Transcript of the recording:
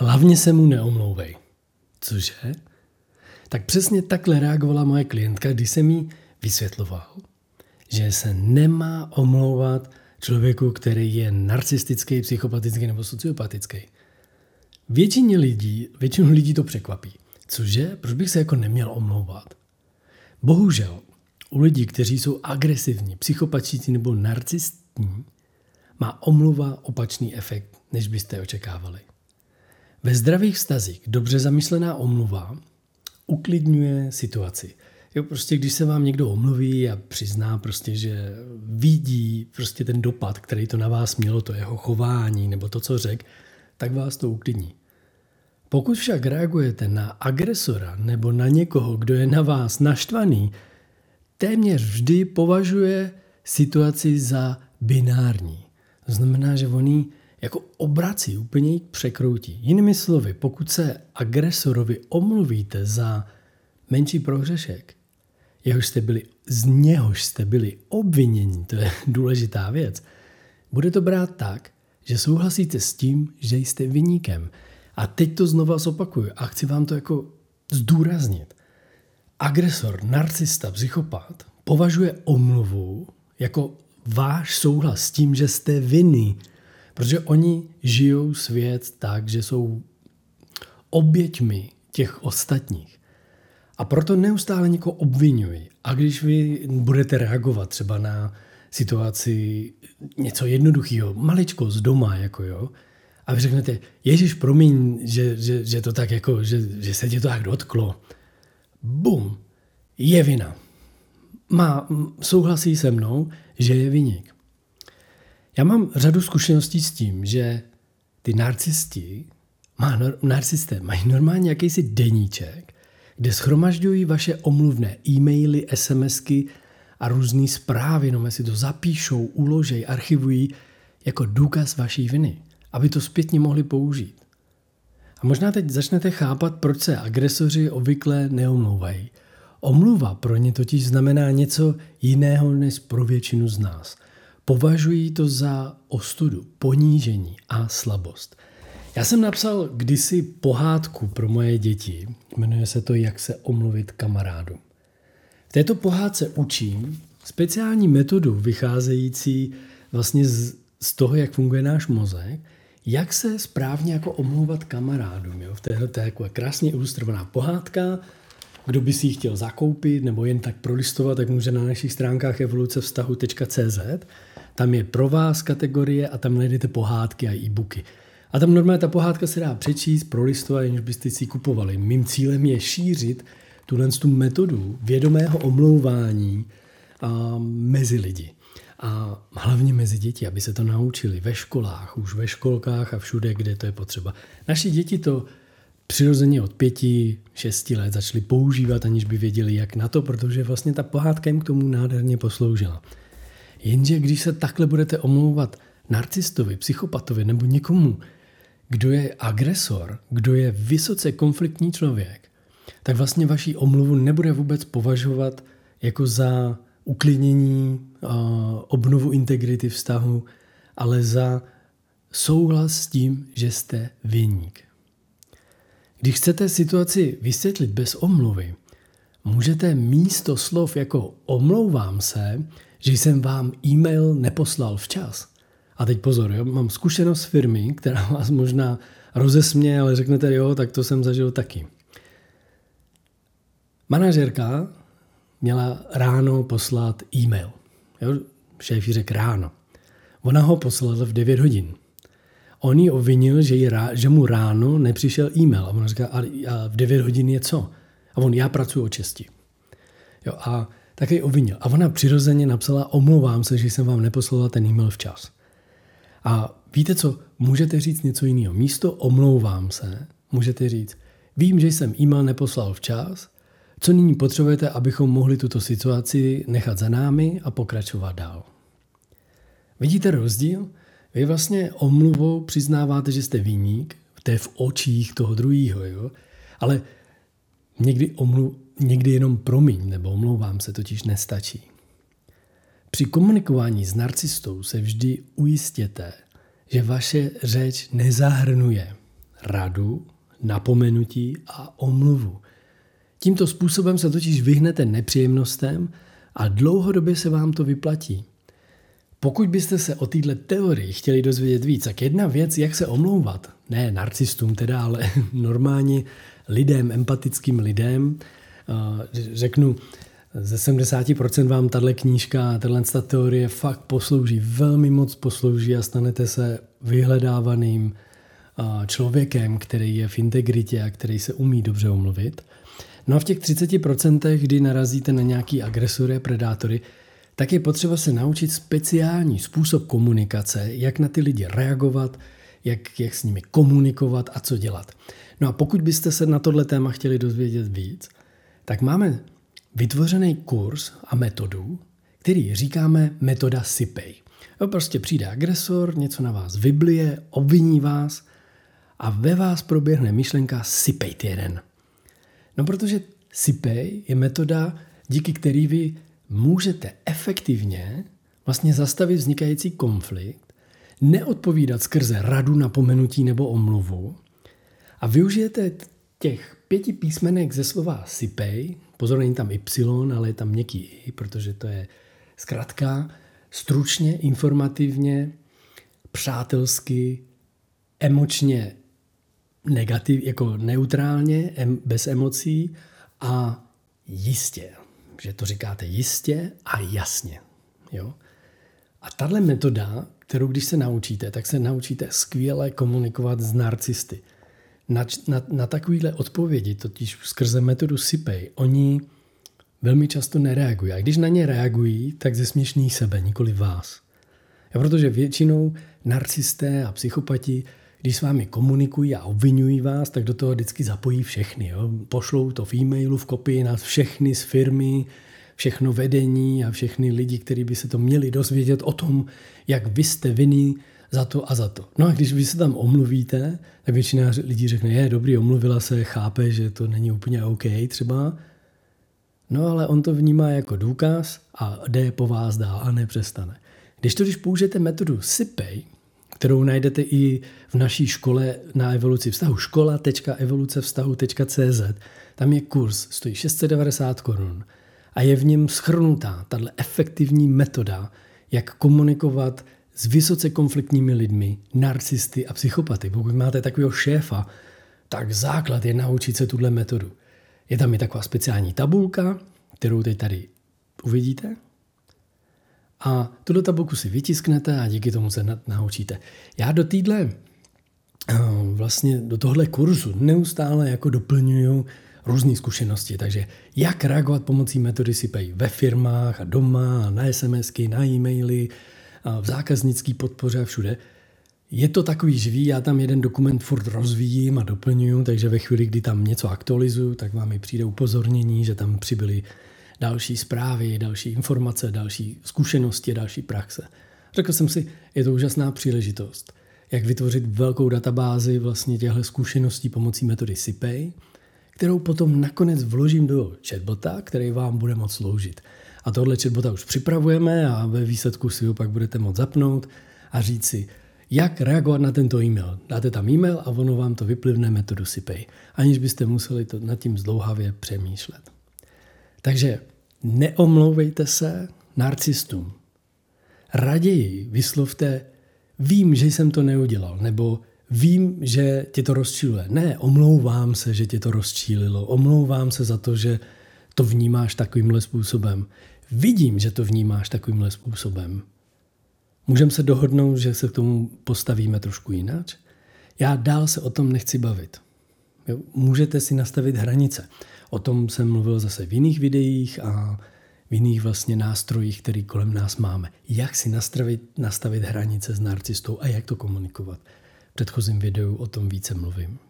hlavně se mu neomlouvej. Cože? Tak přesně takhle reagovala moje klientka, když jsem jí vysvětloval, že se nemá omlouvat člověku, který je narcistický, psychopatický nebo sociopatický. Většině lidí, většinu lidí to překvapí. Cože? Proč bych se jako neměl omlouvat? Bohužel, u lidí, kteří jsou agresivní, psychopatiční nebo narcistní, má omluva opačný efekt, než byste očekávali. Ve zdravých vztazích dobře zamyslená omluva uklidňuje situaci. Jo, prostě když se vám někdo omluví a přizná prostě, že vidí prostě ten dopad, který to na vás mělo, to jeho chování nebo to, co řek, tak vás to uklidní. Pokud však reagujete na agresora nebo na někoho, kdo je na vás naštvaný, téměř vždy považuje situaci za binární. To znamená, že oni jako obrací, úplně ji překroutí. Jinými slovy, pokud se agresorovi omluvíte za menší prohřešek, jehož jste byli, z něhož jste byli obviněni, to je důležitá věc, bude to brát tak, že souhlasíte s tím, že jste vyníkem. A teď to znova zopakuju a chci vám to jako zdůraznit. Agresor, narcista, psychopat považuje omluvu jako váš souhlas s tím, že jste vinný. Protože oni žijou svět tak, že jsou oběťmi těch ostatních. A proto neustále někoho obvinují. A když vy budete reagovat třeba na situaci něco jednoduchého, maličko z doma, jako jo, a vy řeknete, Ježíš, promiň, že, že, že to tak jako, že, že se tě to tak dotklo. Bum, je vina. Má, souhlasí se mnou, že je viník. Já mám řadu zkušeností s tím, že ty narcisti, má, narcisté mají normálně jakýsi deníček, kde schromažďují vaše omluvné e-maily, SMSky a různé zprávy, no si to zapíšou, uložej, archivují jako důkaz vaší viny, aby to zpětně mohli použít. A možná teď začnete chápat, proč se agresoři obvykle neomlouvají. Omluva pro ně totiž znamená něco jiného než pro většinu z nás. Považují to za ostudu, ponížení a slabost. Já jsem napsal kdysi pohádku pro moje děti. Jmenuje se to Jak se omluvit kamarádu. V této pohádce učím speciální metodu vycházející vlastně z, z toho, jak funguje náš mozek, jak se správně jako omlouvat kamarádům. Jo? V téhle jako krásně ilustrovaná pohádka, kdo by si ji chtěl zakoupit nebo jen tak prolistovat, tak může na našich stránkách evolucevztahu.cz. Tam je pro vás kategorie a tam najdete pohádky a e-booky. A tam normálně ta pohádka se dá přečíst, prolistovat, aniž byste si ji kupovali. Mým cílem je šířit tuhle tu metodu vědomého omlouvání a, mezi lidi. A hlavně mezi děti, aby se to naučili ve školách, už ve školkách a všude, kde to je potřeba. Naši děti to přirozeně od pěti, šesti let začali používat, aniž by věděli, jak na to, protože vlastně ta pohádka jim k tomu nádherně posloužila. Jenže když se takhle budete omlouvat narcistovi, psychopatovi nebo někomu, kdo je agresor, kdo je vysoce konfliktní člověk, tak vlastně vaší omluvu nebude vůbec považovat jako za uklidnění, obnovu integrity vztahu, ale za souhlas s tím, že jste vinník. Když chcete situaci vysvětlit bez omluvy, můžete místo slov jako omlouvám se, že jsem vám e-mail neposlal včas. A teď pozor, jo, mám zkušenost firmy, která vás možná rozesmě, ale řeknete, jo, tak to jsem zažil taky. Manažerka měla ráno poslat e-mail. Jo, šéf řekl ráno. Ona ho poslala v 9 hodin. On ji obvinil, že, rá, že mu ráno nepřišel e-mail. A ona říká, a, a v 9 hodin je co? A on, já pracuji o česti. Jo, a tak ji obvinil. A ona přirozeně napsala, omlouvám se, že jsem vám neposlala ten e-mail včas. A víte co, můžete říct něco jiného. Místo omlouvám se, můžete říct, vím, že jsem e-mail neposlal včas, co nyní potřebujete, abychom mohli tuto situaci nechat za námi a pokračovat dál. Vidíte rozdíl? Vy vlastně omluvou přiznáváte, že jste výnik, to je v očích toho druhého, jo? ale někdy, omlu, někdy jenom promiň nebo omlouvám se totiž nestačí. Při komunikování s narcistou se vždy ujistěte, že vaše řeč nezahrnuje radu, napomenutí a omluvu. Tímto způsobem se totiž vyhnete nepříjemnostem a dlouhodobě se vám to vyplatí. Pokud byste se o této teorii chtěli dozvědět víc, tak jedna věc, jak se omlouvat, ne narcistům teda, ale normálně lidem, empatickým lidem, řeknu, ze 70% vám tahle knížka, tahle teorie fakt poslouží, velmi moc poslouží a stanete se vyhledávaným člověkem, který je v integritě a který se umí dobře omluvit. No a v těch 30%, kdy narazíte na nějaký agresory a predátory, tak je potřeba se naučit speciální způsob komunikace, jak na ty lidi reagovat, jak, jak s nimi komunikovat a co dělat. No a pokud byste se na tohle téma chtěli dozvědět víc, tak máme vytvořený kurz a metodu, který říkáme metoda SIPEJ. Prostě přijde agresor, něco na vás vyblije, obviní vás a ve vás proběhne myšlenka sypej jeden. No protože sypej je metoda, díky který vy můžete efektivně vlastně zastavit vznikající konflikt, neodpovídat skrze radu, napomenutí nebo omluvu a využijete těch pěti písmenek ze slova sypej, pozor, není tam Y, ale je tam měkký I, protože to je zkrátka stručně, informativně, přátelsky, emočně negativ, jako neutrálně, em, bez emocí a jistě. Že to říkáte jistě a jasně. Jo? A tahle metoda, kterou když se naučíte, tak se naučíte skvěle komunikovat s narcisty. Na, na, na takovýhle odpovědi, totiž skrze metodu SIPEJ, oni velmi často nereagují. A když na ně reagují, tak zesměšní sebe, nikoli vás. A protože většinou narcisté a psychopati když s vámi komunikují a obvinují vás, tak do toho vždycky zapojí všechny. Jo? Pošlou to v e-mailu, v kopii na všechny z firmy, všechno vedení a všechny lidi, kteří by se to měli dozvědět o tom, jak vy jste vinný za to a za to. No a když vy se tam omluvíte, tak většina lidí řekne, je dobrý, omluvila se, chápe, že to není úplně OK třeba, No ale on to vnímá jako důkaz a jde po vás dál a nepřestane. Když to, když použijete metodu SIPEJ, kterou najdete i v naší škole na evoluci vztahu. škola.evolucevztahu.cz Tam je kurz, stojí 690 korun a je v něm schrnutá tato efektivní metoda, jak komunikovat s vysoce konfliktními lidmi, narcisty a psychopaty. Pokud máte takového šéfa, tak základ je naučit se tuhle metodu. Je tam i taková speciální tabulka, kterou teď tady uvidíte. A tuto tabulku si vytisknete a díky tomu se naučíte. Já do týdle eh, vlastně do tohle kurzu neustále jako doplňuju různé zkušenosti. Takže jak reagovat pomocí metody SIPEJ ve firmách a doma, na SMSky, na e-maily, v zákaznické podpoře a všude. Je to takový živý, já tam jeden dokument furt rozvíjím a doplňuju, takže ve chvíli, kdy tam něco aktualizuju, tak vám i přijde upozornění, že tam přibyly další zprávy, další informace, další zkušenosti, další praxe. Řekl jsem si, je to úžasná příležitost, jak vytvořit velkou databázi vlastně těchto zkušeností pomocí metody SIPEJ, kterou potom nakonec vložím do chatbota, který vám bude moct sloužit. A tohle chatbota už připravujeme a ve výsledku si ho pak budete moct zapnout a říct si, jak reagovat na tento e-mail. Dáte tam e-mail a ono vám to vyplivne metodu SIPEJ, aniž byste museli to nad tím zdlouhavě přemýšlet. Takže neomlouvejte se narcistům. Raději vyslovte, vím, že jsem to neudělal, nebo vím, že tě to rozčiluje. Ne, omlouvám se, že tě to rozčílilo. Omlouvám se za to, že to vnímáš takovýmhle způsobem. Vidím, že to vnímáš takovýmhle způsobem. Můžeme se dohodnout, že se k tomu postavíme trošku jinak? Já dál se o tom nechci bavit. Můžete si nastavit hranice. O tom jsem mluvil zase v jiných videích a v jiných vlastně nástrojích, který kolem nás máme. Jak si nastavit, nastavit hranice s narcistou a jak to komunikovat. V předchozím videu o tom více mluvím.